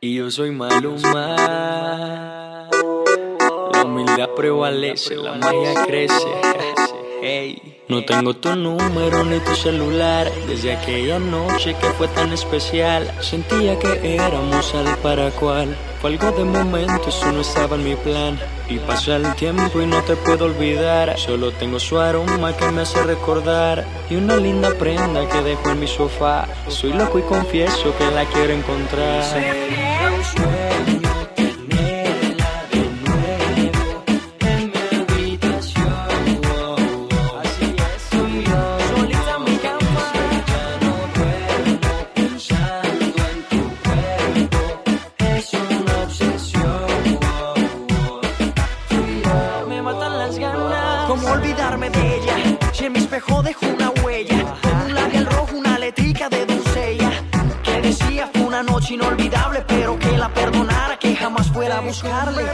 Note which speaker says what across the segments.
Speaker 1: Y yo soy Maluma. La humildad prevalece, la magia crece. Hey. No tengo tu número ni tu celular. Desde aquella noche que fue tan especial Sentía que éramos al para cual Fue algo de momento, eso no estaba en mi plan. Y pasa el tiempo y no te puedo olvidar. Solo tengo su aroma que me hace recordar. Y una linda prenda que dejo en mi sofá. Soy loco y confieso que la quiero encontrar
Speaker 2: inolvidable, pero que la perdonara, que jamás fuera a buscarle.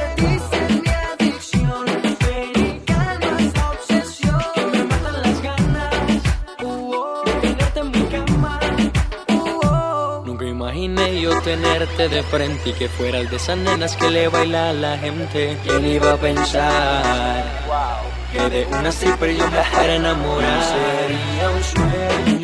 Speaker 1: yo tenerte de frente y que fueras de esas nenas que le baila a la gente. ¿Quién iba a pensar que de una stripper yo me fuera a enamorar? Sería un sueño.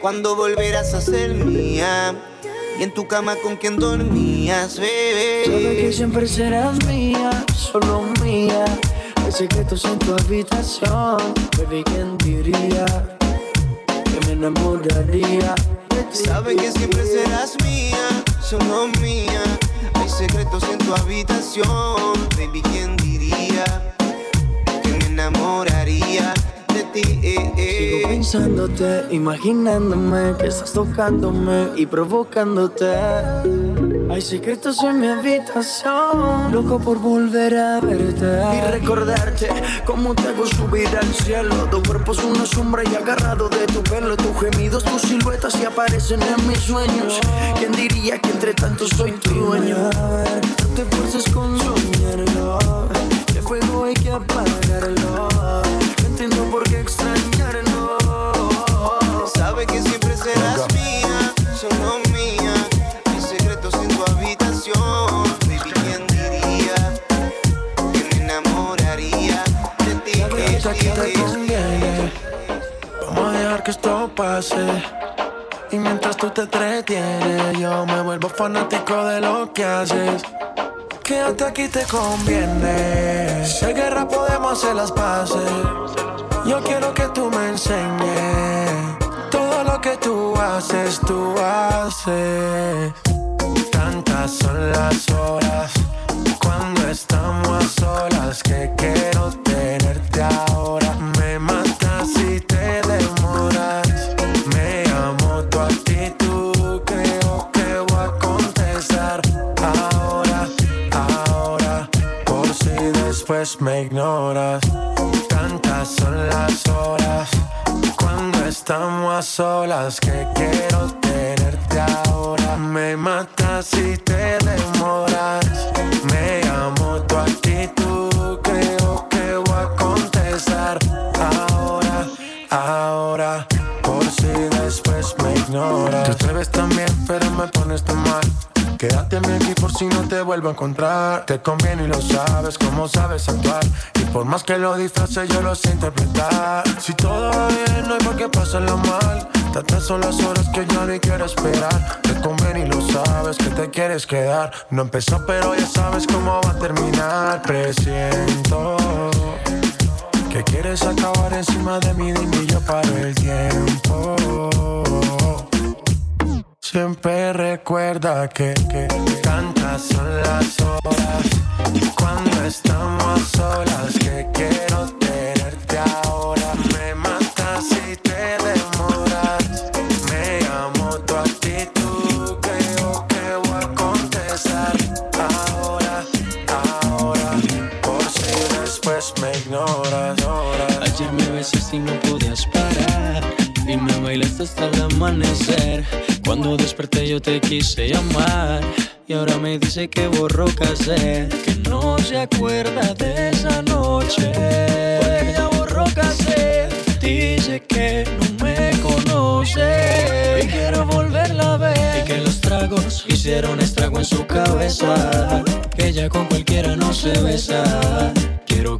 Speaker 3: cuando volverás a ser mía. Y en tu cama con quien dormías, bebé.
Speaker 2: Sabes que siempre serás mía, solo mía. Hay secretos en tu habitación, baby, ¿quién diría? Que me enamoraría
Speaker 3: Sabes que siempre serás mía, solo mía. Hay secretos en tu habitación, baby, ¿quién diría? Que me enamoraría ti. Eh, eh.
Speaker 2: Sigo pensándote, imaginándome que estás tocándome y provocándote. Hay secretos en mi habitación, loco por volver a verte y recordarte cómo te hago subir al cielo. Tu cuerpo es una sombra y agarrado de tu pelo, tus gemidos, tus siluetas y aparecen en mis sueños. ¿Quién diría que entre tanto soy tu dueño? No te fuerces con soñarlo, el fuego hay que apagarlo. Entiendo por qué extrañarlo.
Speaker 3: Sabes que siempre serás mía, solo mía. Hay secretos en tu habitación, baby, ¿quién diría? Que me enamoraría de ti.
Speaker 2: Sabes que te conviene. Vamos a dejar que esto pase. Y mientras tú te entretienes, yo me vuelvo fanático de lo que haces. Quédate aquí te conviene. Si hay guerra podemos hacer las paces. Yo quiero que tú me enseñes todo lo que tú haces, tú haces. Tantas son las horas cuando estamos a solas que quiero tenerte ahora. Me ignoras. Tantas son las horas cuando estamos a solas que quiero tenerte ahora. Me matas si te demoras. Me amo tu actitud, creo que voy a contestar ahora, ahora. Por si después me ignoras. Te atreves también, pero me pones tan mal. Quédate aquí por si no te vuelvo a encontrar. Te conviene y lo sabes, como sabes actuar. Y por más que lo disfrace, yo lo sé interpretar. Si todo va bien, no hay por qué pasarlo mal. Tantas son las horas que ya ni quiero esperar. Te conviene y lo sabes que te quieres quedar. No empezó, pero ya sabes cómo va a terminar. Presiento que quieres acabar encima de mí, dime yo paro el tiempo. Siempre recuerda que, que tantas son las horas cuando estamos solas que quiero tenerte ahora. Me matas si te demoras. Me amo tu actitud, creo que voy a contestar ahora, ahora. Por si después me ignoras. ignoras.
Speaker 1: Ayer me besaste y no podías parar Y me bailaste hasta el amanecer Cuando desperté yo te quise llamar Y ahora me dice que borró casé Que no se acuerda de esa noche. Ya borró casé Dice que no me conoce. Y quiero volverla a ver. Y que los tragos hicieron estrago en su cabeza. Que ella con cualquiera no se besa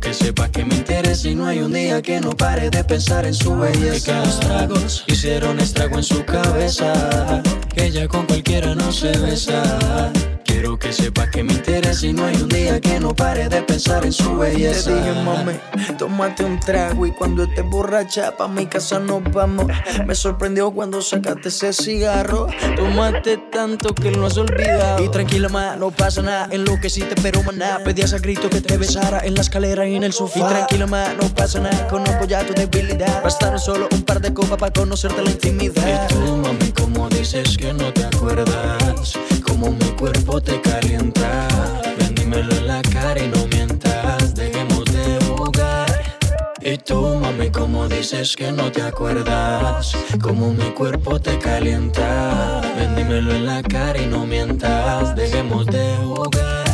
Speaker 1: Que sepa que me interesa y no hay un día que no pare de pensar en su belleza. Que los tragos hicieron estrago en su cabeza. Que ella con cualquiera no se besa. Quiero que sepa que me interesa y no hay un día que no pare de pensar en su belleza.
Speaker 2: Te dije, mami, tómate un trago y cuando estés borracha pa' mi casa nos vamos. Me sorprendió cuando sacaste ese cigarro. Tomaste tanto que lo has olvidado. Y tranquila, ma, no pasa nada. En lo que sí te pero maná. Pedías a grito que te besara en la escalera y en el sofá. Y tranquila, ma, no pasa nada. Conozco ya tu debilidad. Bastaron solo un par de copas para conocerte la intimidad.
Speaker 1: Y tú, mami, como dices que no te acuerdas, como mi cuerpo te calienta. Ven, dímelo en la cara y no mientas, dejemos de jugar. Y tú, mami, como dices que no te acuerdas, como mi cuerpo te calienta. Ven, dímelo en la cara y no mientas, dejemos de jugar.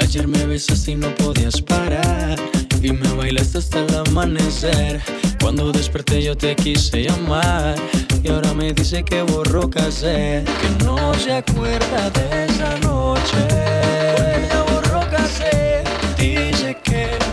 Speaker 1: Ayer me besaste y no podías parar. Y me bailaste hasta el amanecer. Cuando desperté yo te quise llamar. Y ahora me dice que borró casé Que no se acuerda de esa noche. Porque borró casé Dice que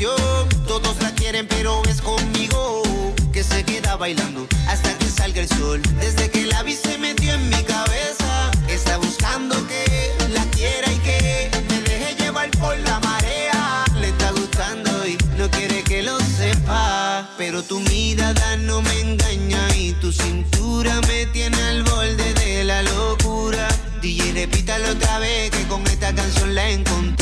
Speaker 3: Todos la quieren, pero es conmigo que se queda bailando hasta que salga el sol. Desde que la vi se metió en mi cabeza. Está buscando que la quiera y que me deje llevar por la marea. Le está gustando y no quiere que lo sepa. Pero tu mirada no me engaña y tu cintura me tiene al borde de la locura. DJ, repítalo otra vez que con esta canción la encontré.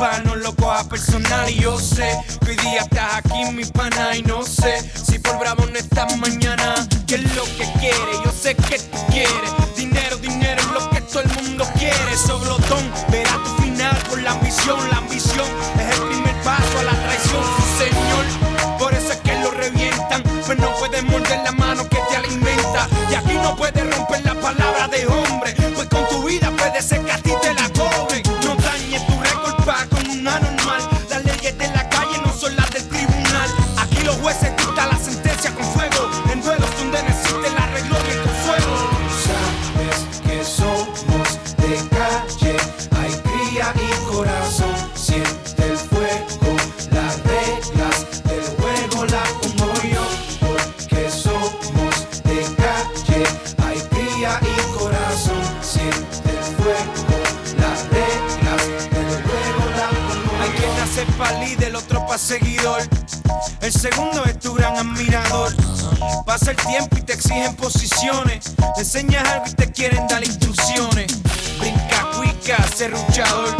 Speaker 4: Pa' no lo coja personal. Y yo sé que hoy día estás aquí, mi pana, y no sé si por bravo no estás mañana. ¿Qué es lo que quiere? Yo sé que tú quieres. Dinero, dinero es lo que todo el mundo quiere. Soblotón, verá tu final por la ambición. La ambición es el primer paso a la traición, sí, señor. Por eso es que lo revientan. Pues no puedes morder la mano que te alimenta. Y aquí no puedes romper la palabra de hombre. Pues con tu vida puede ser que segundo es tu gran admirador. Pasa el tiempo y te exigen posiciones. Te enseñas algo y te quieren dar instrucciones. Brinca, cuica, serruchador.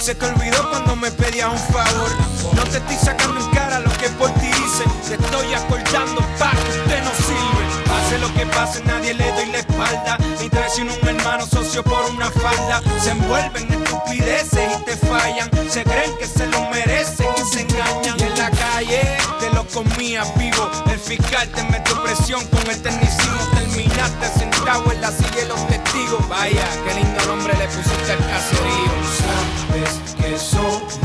Speaker 4: Se te olvidó cuando me pedías un favor. No te estoy sacando en cara lo que por ti hice. Te estoy acordando pa' que usted no sirve. Pase lo que pase, nadie le doy la espalda. Ni traiciono un hermano socio por una falda. Se envuelven en estupideces y te fallan. Se creen
Speaker 5: El fiscal te metió presión con el tecnicismo. Terminaste sentado en la silla de los testigos. Vaya, qué lindo nombre le pusiste al caserío.
Speaker 4: Sabes que somos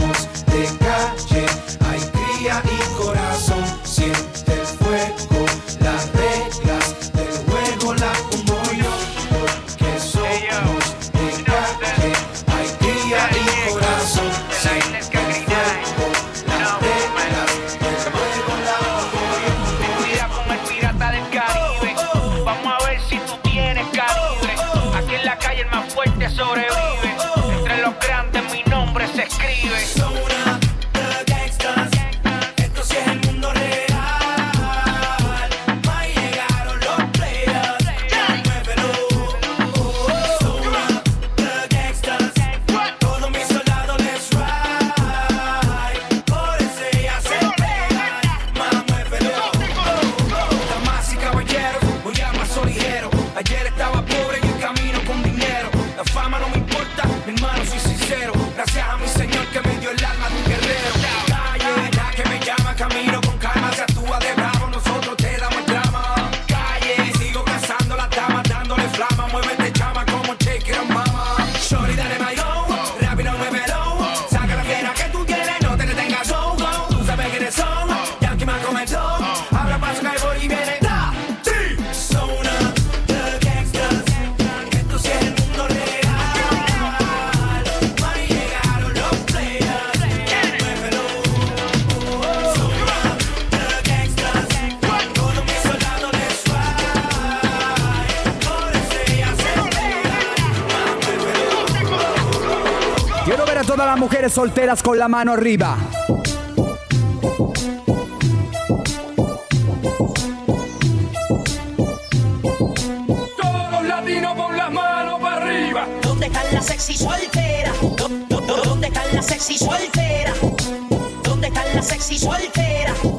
Speaker 6: mujeres solteras con la mano arriba.
Speaker 5: Todos latinos con las manos para arriba.
Speaker 7: ¿Dónde están las sexy solteras? ¿Dó, dó, dó, ¿Dónde están las sexy solteras? ¿Dónde están las sexy solteras?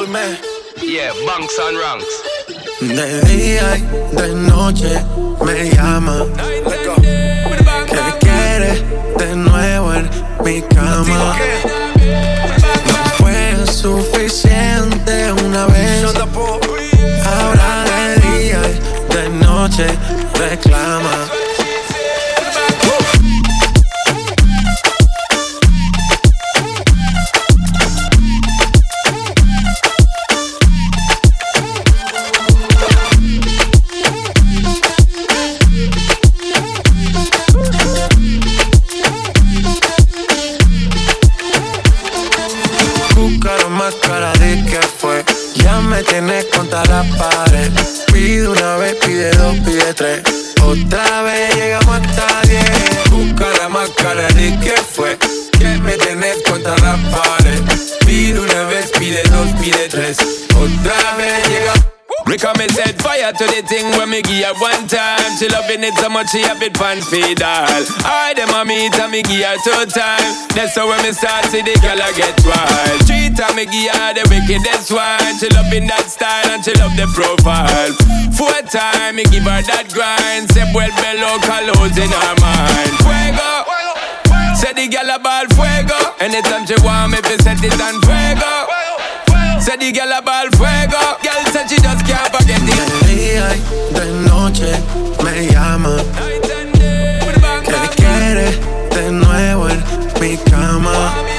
Speaker 8: Yeah, bunks and ranks.
Speaker 2: De día y de noche me llama. ¿Qué quieres de nuevo en mi cama? No fue suficiente una vez. Ahora de día y de noche reclama. me tienes contra la pared. Pide una vez, pide dos, pide tres. Otra vez llegamos hasta diez. Busca la máscara de que fue. Que me tienes contra la pared. Pide una vez, pide dos, pide tres. Otra vez llegamos
Speaker 9: to the thing when me give her one time. She loving it so much she have it pants feed all. I dem a meet and me give her two time. That's how when me start see the girl I get wild. Three time me give her the wickedest one. She loving that style and she love the profile. Four time me give her that grind. Say well below colors in her mind. Fuego. Say the girl a ball fuego. Anytime she want me, fi set it on fuego. Say the girl a ball fuego. Girl said she just can't forget it.
Speaker 2: De día y de noche me llama. ¿Qué quiere de nuevo en mi cama?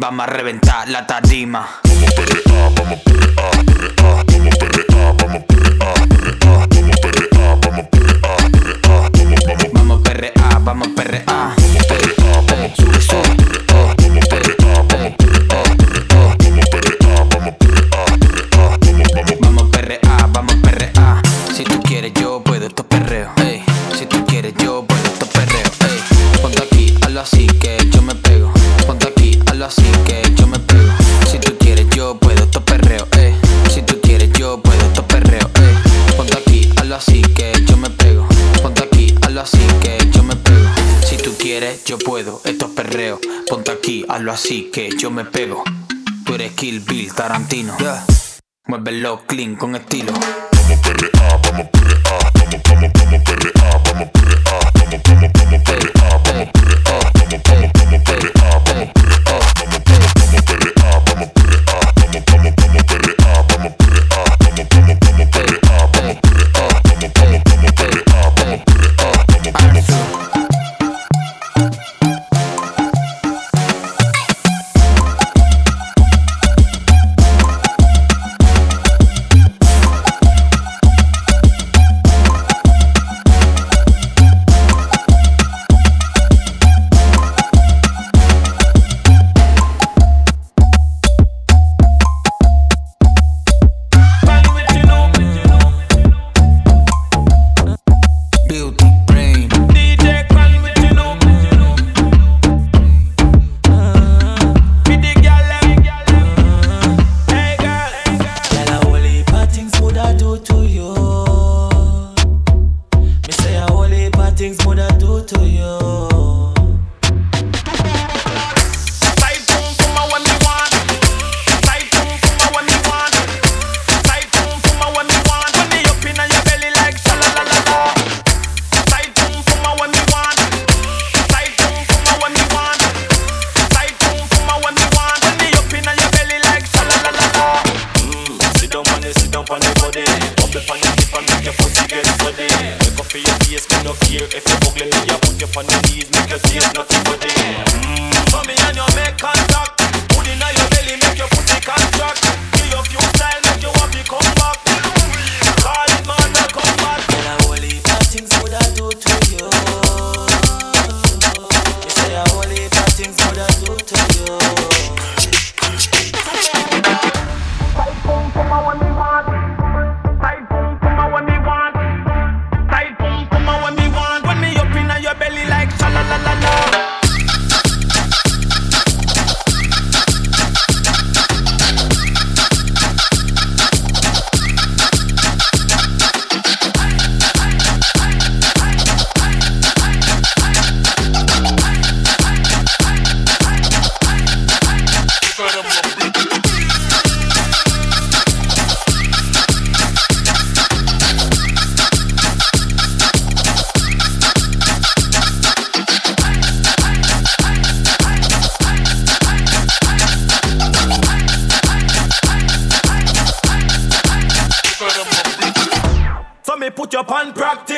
Speaker 10: Vamos a reventar la tarima.
Speaker 11: Vamos perrear, vamos perrear, perrear, vamos perrear, vamos perrear,
Speaker 10: así que yo me pego. Tú eres Kill Bill Tarantino. Muévelo clean con estilo.
Speaker 11: vamos perrear, vamos perrear,
Speaker 12: Unpracticed. practice.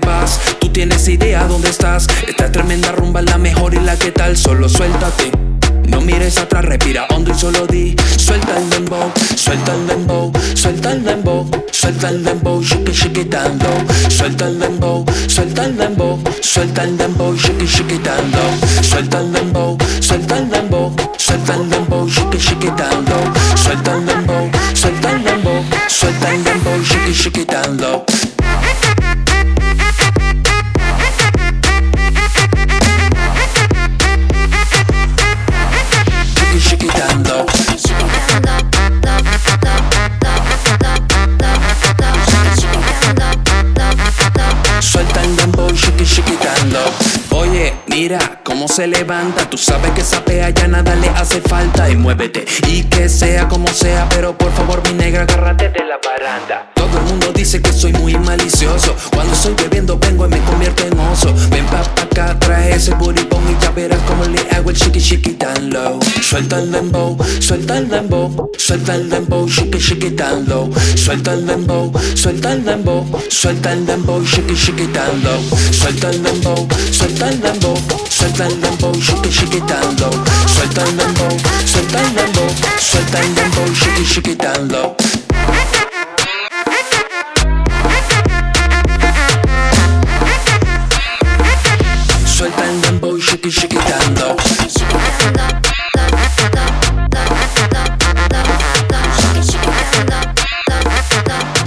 Speaker 12: Dónde tú tienes idea dónde estás. Esta tremenda rumba es la mejor y la que tal, solo suéltate. No mires atrás, respira hondo y solo di Suelta el dembow, suelta el dembow Suelta el dembow, suelta el dembow Shake it, Suelta el dembow, suelta el dembow Suelta el dembow, shake it, Suelta el dembow, suelta el dembow Suelta el dembow, shake Suelta el dembow, suelta el dembow Suelta el dembow, shake se levanta, tú sabes que esa pea ya nada le hace falta y muévete y que sea como sea, pero por favor mi negra agárrate de la baranda. Todo el mundo dice que soy muy malicioso, cuando estoy bebiendo vengo y me convierto en oso. Ven pa, acá, trae ese buripón y ya verás cómo le hago el chiqui chiqui tan low. Suelta el dembow, suelta el dembow, suelta el dembow, chiqui chiqui tan low. Suelta el dembow, suelta el dembow, suelta el dembow, chiqui chiqui tan low. Suelta el dembow, suelta el dembow. Suelta el dembow, shake it, shake it down low. Suelta el dembow, suelta el dembow, suelta el dembow, shake it, shake it down low. Suelta el dembow, shake it, shake it down low.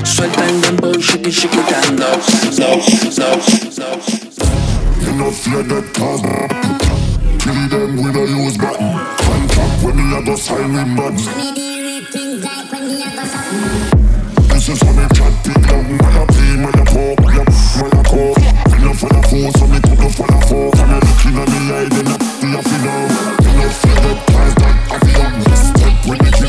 Speaker 12: Suelta el dembow, shake it, shake it down low, low, low, low
Speaker 13: no fear that cause Kill them with a use button Contract when me a go sign with buds This is when me chat big long Man a pay, man a yep, man a talk Me no for the phone, so me could no for the phone And me looking at me eye, then I feel fi know Me no fear that cause that I feel. Step when me kill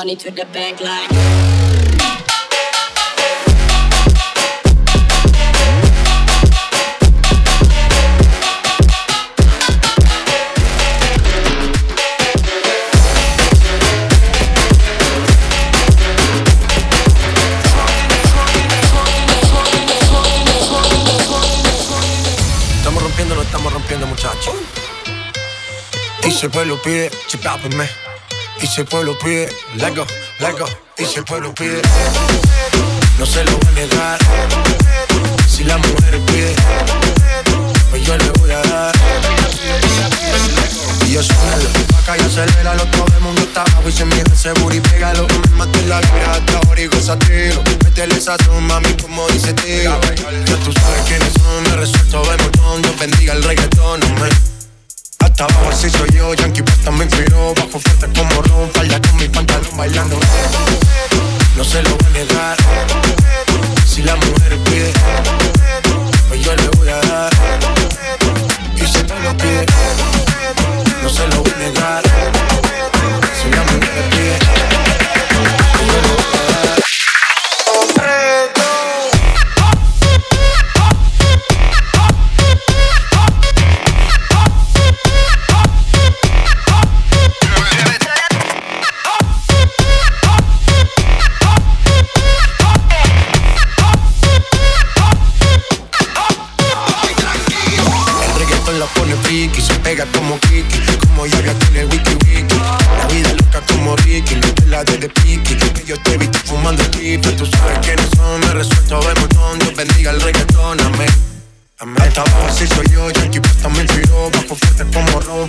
Speaker 14: money to the
Speaker 15: bank like.
Speaker 2: se poi lo pide, ci me. y si el pueblo pide, largo, largo, y si el pueblo pide, no se lo voy a negar. Si la mujer pide, pues yo le voy a dar. Y yo suelo, acá y acelera, lo todo el mundo está abajo y se mira seguro y pégalo. Me mate la vida hasta ahora y gozatelo. Métele esa mami, como dice tío. Ya tú sabes quiénes son, me resuelto, vemos montón, Dios bendiga el reggaetón, hombre. No estaba así soy yo, Yankee Pasta me inspiró. Bajo fuerte como ron, falla con mi pantalón bailando. No se lo voy a negar. Si la mujer pide, pues yo le voy a dar. Y si me lo pide, no se lo voy a negar Si soy yo,
Speaker 16: yo aquí puesta me tiró, bajo fuerte como ron.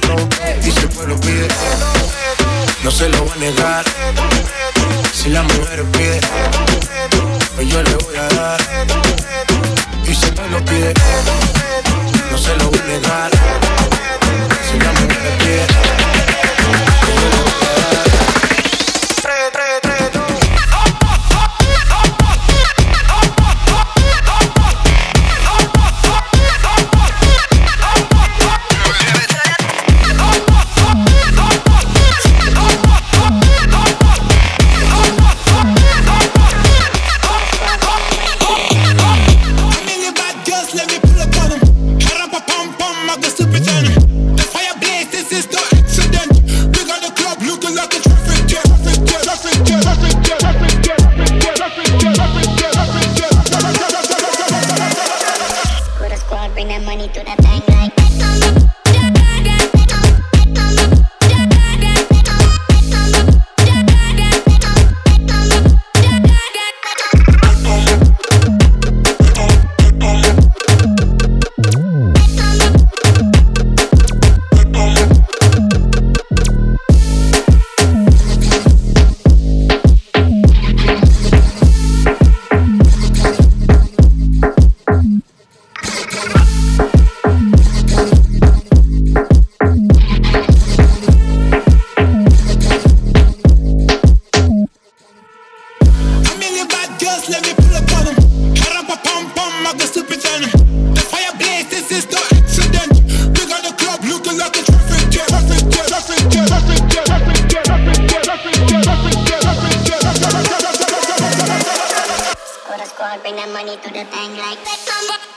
Speaker 16: Y si el pueblo pide, no se lo voy a negar. Si la mujer pide, pues yo le voy
Speaker 17: that money to the bank like.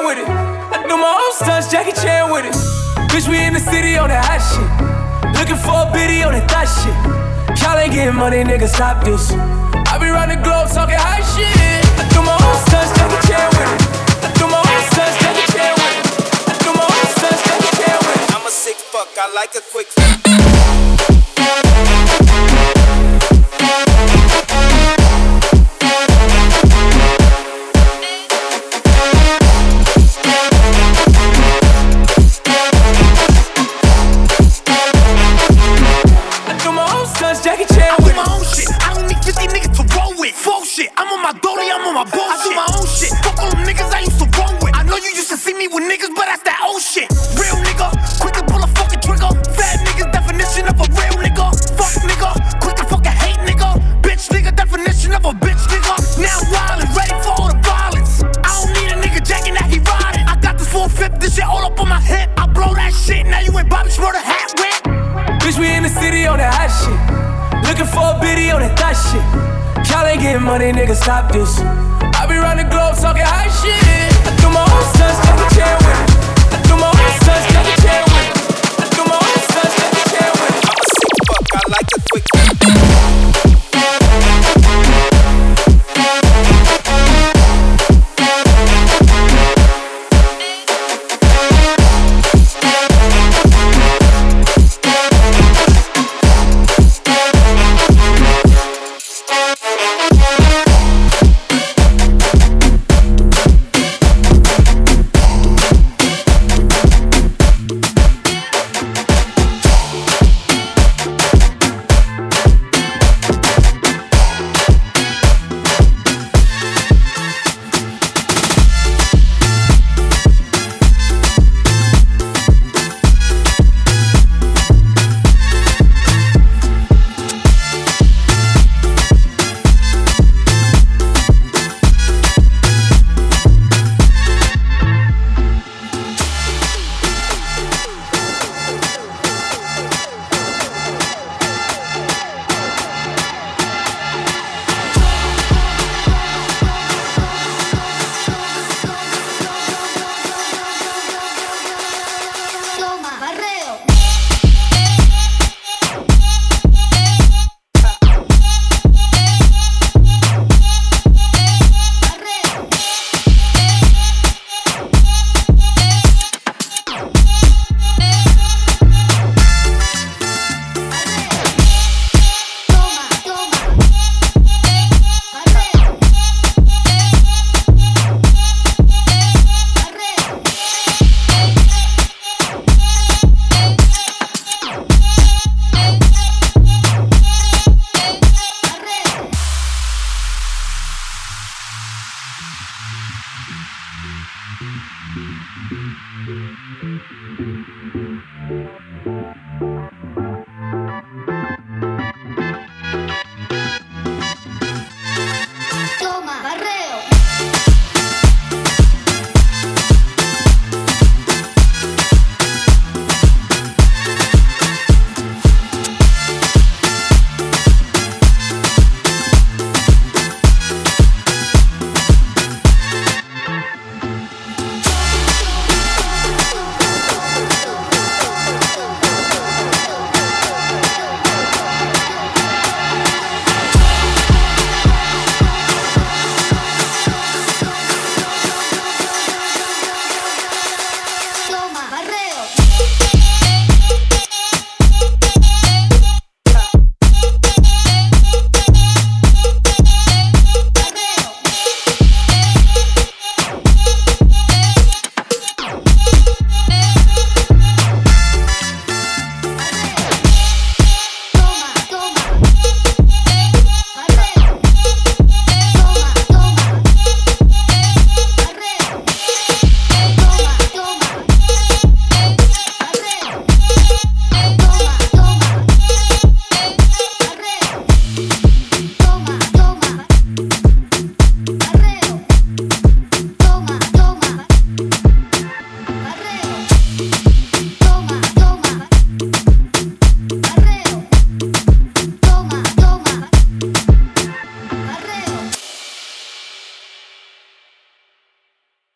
Speaker 18: down with it. I do my own stunts, Jackie Chan with it. Bitch, we in the city on that hot shit. Looking for a biddy on that thot shit. Y'all ain't getting money, nigga, stop this. I be round the globe talking hot shit. I do my own stunts, Jackie Chan with it. I do my own stunts, Jackie Chan with it. I do my own stunts, Jackie Chan with it.
Speaker 4: I'm a sick fuck, I like a quick.
Speaker 18: stop this.